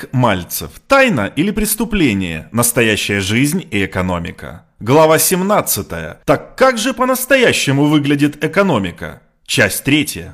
Олег Мальцев. Тайна или преступление? Настоящая жизнь и экономика. Глава 17. Так как же по-настоящему выглядит экономика? Часть 3.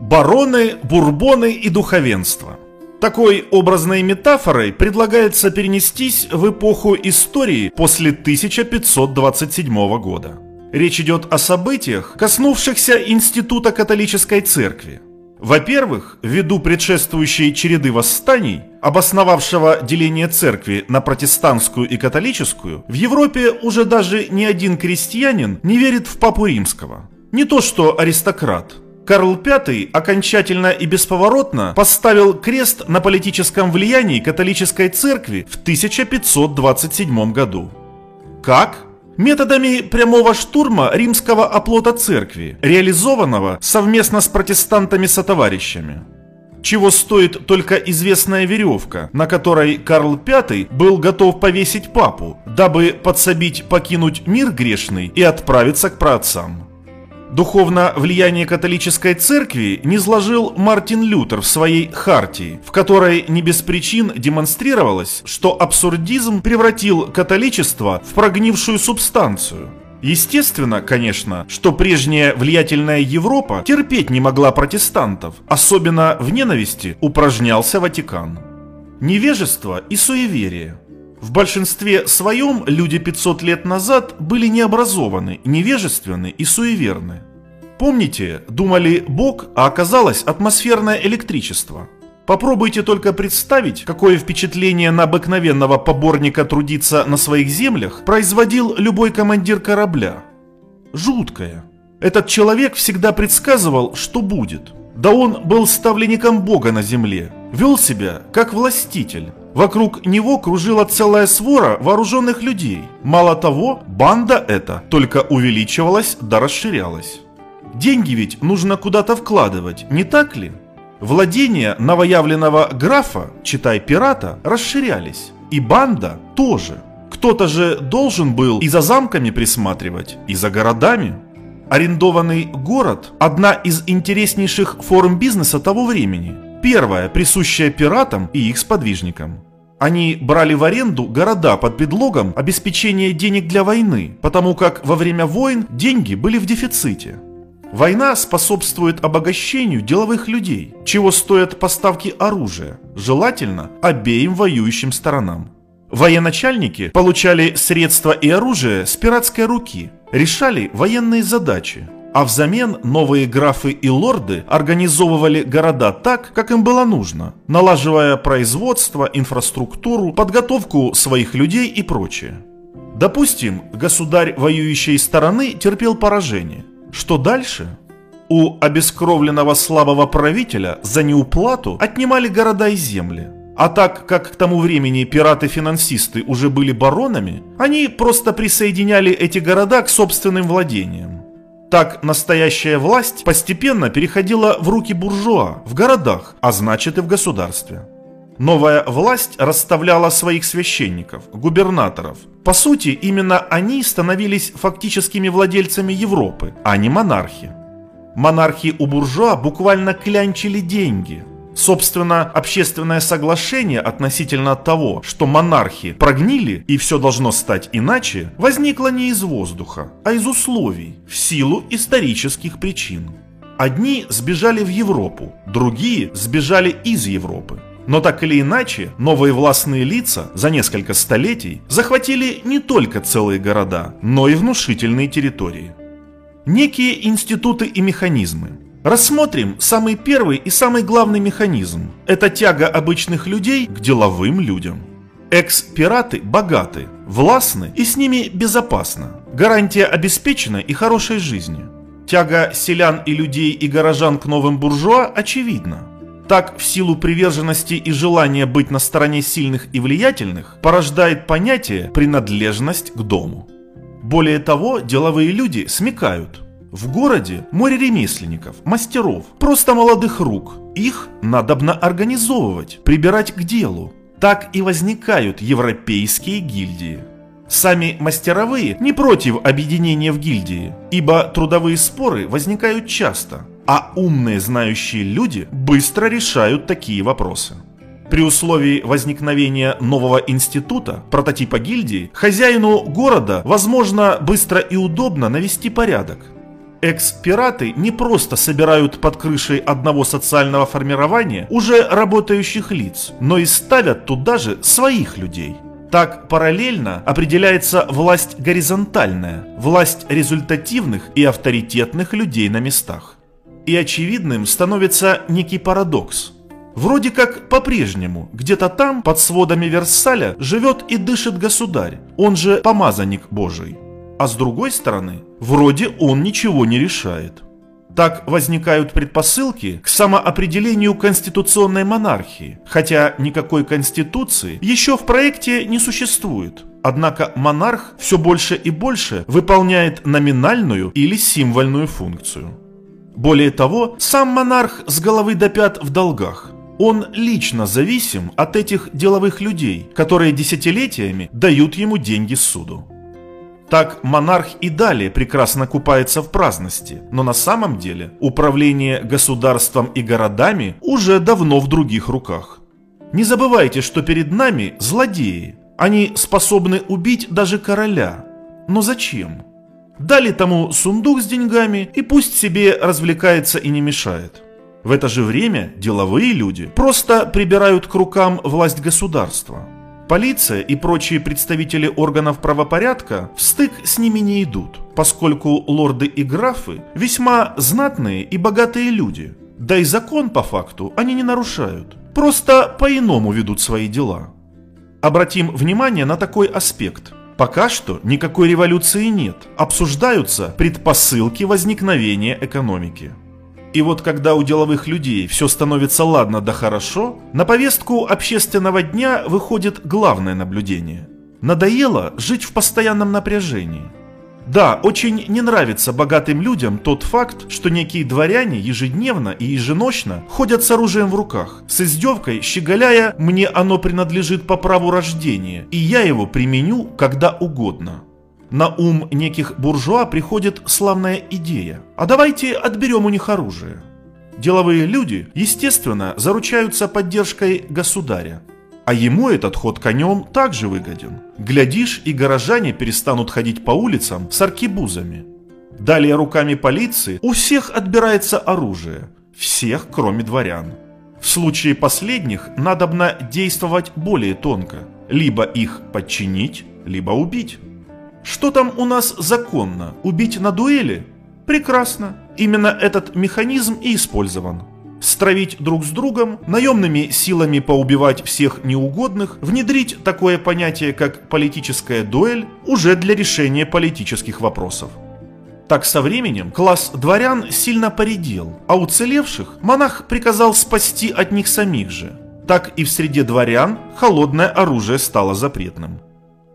Бароны, бурбоны и духовенство. Такой образной метафорой предлагается перенестись в эпоху истории после 1527 года. Речь идет о событиях, коснувшихся Института католической церкви. Во-первых, ввиду предшествующей череды восстаний, обосновавшего деление церкви на протестантскую и католическую, в Европе уже даже ни один крестьянин не верит в папу римского. Не то что аристократ. Карл V окончательно и бесповоротно поставил крест на политическом влиянии католической церкви в 1527 году. Как? Методами прямого штурма римского оплота церкви, реализованного совместно с протестантами-сотоварищами. Чего стоит только известная веревка, на которой Карл V был готов повесить папу, дабы подсобить покинуть мир грешный и отправиться к праотцам. Духовно влияние католической церкви низложил Мартин Лютер в своей «Хартии», в которой не без причин демонстрировалось, что абсурдизм превратил католичество в прогнившую субстанцию. Естественно, конечно, что прежняя влиятельная Европа терпеть не могла протестантов, особенно в ненависти упражнялся Ватикан. Невежество и суеверие – в большинстве своем люди 500 лет назад были необразованы, невежественны и суеверны. Помните, думали Бог, а оказалось атмосферное электричество. Попробуйте только представить, какое впечатление на обыкновенного поборника трудиться на своих землях производил любой командир корабля. Жуткое. Этот человек всегда предсказывал, что будет. Да он был ставленником Бога на земле, вел себя как властитель. Вокруг него кружила целая свора вооруженных людей. Мало того, банда эта только увеличивалась да расширялась. Деньги ведь нужно куда-то вкладывать, не так ли? Владения новоявленного графа, читай пирата, расширялись. И банда тоже. Кто-то же должен был и за замками присматривать, и за городами. Арендованный город – одна из интереснейших форм бизнеса того времени. Первая, присущая пиратам и их сподвижникам. Они брали в аренду города под предлогом обеспечения денег для войны, потому как во время войн деньги были в дефиците. Война способствует обогащению деловых людей, чего стоят поставки оружия, желательно обеим воюющим сторонам. Военачальники получали средства и оружие с пиратской руки, решали военные задачи, а взамен новые графы и лорды организовывали города так, как им было нужно, налаживая производство, инфраструктуру, подготовку своих людей и прочее. Допустим, государь воюющей стороны терпел поражение. Что дальше? У обескровленного слабого правителя за неуплату отнимали города и земли. А так как к тому времени пираты-финансисты уже были баронами, они просто присоединяли эти города к собственным владениям. Так настоящая власть постепенно переходила в руки буржуа в городах, а значит и в государстве. Новая власть расставляла своих священников, губернаторов. По сути, именно они становились фактическими владельцами Европы, а не монархи. Монархи у буржуа буквально клянчили деньги – Собственно, общественное соглашение относительно того, что монархи прогнили и все должно стать иначе, возникло не из воздуха, а из условий, в силу исторических причин. Одни сбежали в Европу, другие сбежали из Европы. Но так или иначе, новые властные лица за несколько столетий захватили не только целые города, но и внушительные территории. Некие институты и механизмы, Рассмотрим самый первый и самый главный механизм. Это тяга обычных людей к деловым людям. Экс-пираты богаты, властны и с ними безопасно. Гарантия обеспечена и хорошей жизни. Тяга селян и людей и горожан к новым буржуа очевидна. Так, в силу приверженности и желания быть на стороне сильных и влиятельных, порождает понятие «принадлежность к дому». Более того, деловые люди смекают – в городе море ремесленников, мастеров, просто молодых рук. Их надобно организовывать, прибирать к делу. Так и возникают европейские гильдии. Сами мастеровые не против объединения в гильдии, ибо трудовые споры возникают часто, а умные знающие люди быстро решают такие вопросы. При условии возникновения нового института, прототипа гильдии, хозяину города возможно быстро и удобно навести порядок. Экс-пираты не просто собирают под крышей одного социального формирования уже работающих лиц, но и ставят туда же своих людей. Так параллельно определяется власть горизонтальная, власть результативных и авторитетных людей на местах. И очевидным становится некий парадокс – Вроде как по-прежнему, где-то там, под сводами Версаля, живет и дышит государь, он же помазанник Божий. А с другой стороны, вроде он ничего не решает. Так возникают предпосылки к самоопределению конституционной монархии, хотя никакой конституции еще в проекте не существует. Однако монарх все больше и больше выполняет номинальную или символьную функцию. Более того, сам монарх с головы до пят в долгах – он лично зависим от этих деловых людей, которые десятилетиями дают ему деньги суду. Так монарх и далее прекрасно купается в праздности, но на самом деле управление государством и городами уже давно в других руках. Не забывайте, что перед нами злодеи. Они способны убить даже короля. Но зачем? Дали тому сундук с деньгами и пусть себе развлекается и не мешает. В это же время деловые люди просто прибирают к рукам власть государства. Полиция и прочие представители органов правопорядка в стык с ними не идут, поскольку лорды и графы весьма знатные и богатые люди. Да и закон по факту они не нарушают, просто по-иному ведут свои дела. Обратим внимание на такой аспект. Пока что никакой революции нет, обсуждаются предпосылки возникновения экономики. И вот когда у деловых людей все становится ладно да хорошо, на повестку общественного дня выходит главное наблюдение. Надоело жить в постоянном напряжении. Да, очень не нравится богатым людям тот факт, что некие дворяне ежедневно и еженочно ходят с оружием в руках, с издевкой щеголяя «мне оно принадлежит по праву рождения, и я его применю когда угодно». На ум неких буржуа приходит славная идея. А давайте отберем у них оружие. Деловые люди, естественно, заручаются поддержкой государя. А ему этот ход конем также выгоден. Глядишь, и горожане перестанут ходить по улицам с аркебузами. Далее руками полиции у всех отбирается оружие. Всех, кроме дворян. В случае последних надобно действовать более тонко. Либо их подчинить, либо убить. Что там у нас законно? Убить на дуэли? Прекрасно. Именно этот механизм и использован. Стравить друг с другом, наемными силами поубивать всех неугодных, внедрить такое понятие, как политическая дуэль, уже для решения политических вопросов. Так со временем класс дворян сильно поредел, а уцелевших монах приказал спасти от них самих же. Так и в среде дворян холодное оружие стало запретным.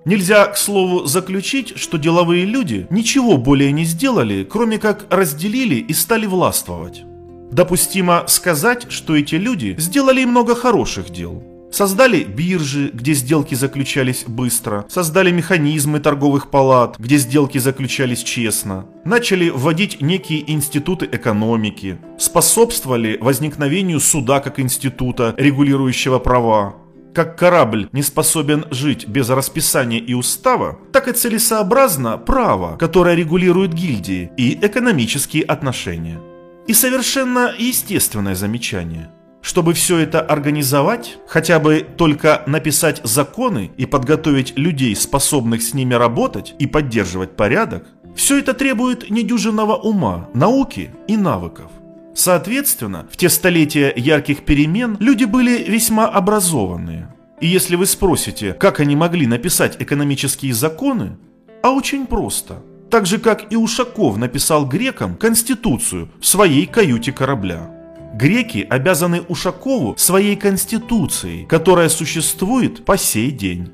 Нельзя, к слову, заключить, что деловые люди ничего более не сделали, кроме как разделили и стали властвовать. Допустимо сказать, что эти люди сделали много хороших дел. Создали биржи, где сделки заключались быстро, создали механизмы торговых палат, где сделки заключались честно, начали вводить некие институты экономики, способствовали возникновению суда как института, регулирующего права, как корабль не способен жить без расписания и устава, так и целесообразно право, которое регулирует гильдии и экономические отношения. И совершенно естественное замечание. Чтобы все это организовать, хотя бы только написать законы и подготовить людей, способных с ними работать и поддерживать порядок, все это требует недюжинного ума, науки и навыков. Соответственно, в те столетия ярких перемен люди были весьма образованные. И если вы спросите, как они могли написать экономические законы, а очень просто. Так же, как и Ушаков написал грекам Конституцию в своей каюте корабля. Греки обязаны Ушакову своей Конституцией, которая существует по сей день.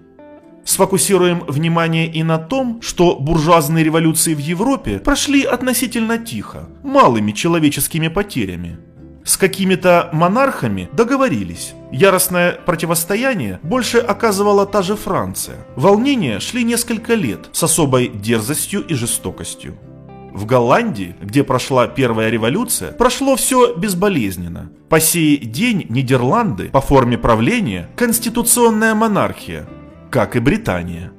Сфокусируем внимание и на том, что буржуазные революции в Европе прошли относительно тихо, малыми человеческими потерями. С какими-то монархами договорились. Яростное противостояние больше оказывала та же Франция. Волнения шли несколько лет с особой дерзостью и жестокостью. В Голландии, где прошла первая революция, прошло все безболезненно. По сей день Нидерланды по форме правления – конституционная монархия, как и Британия.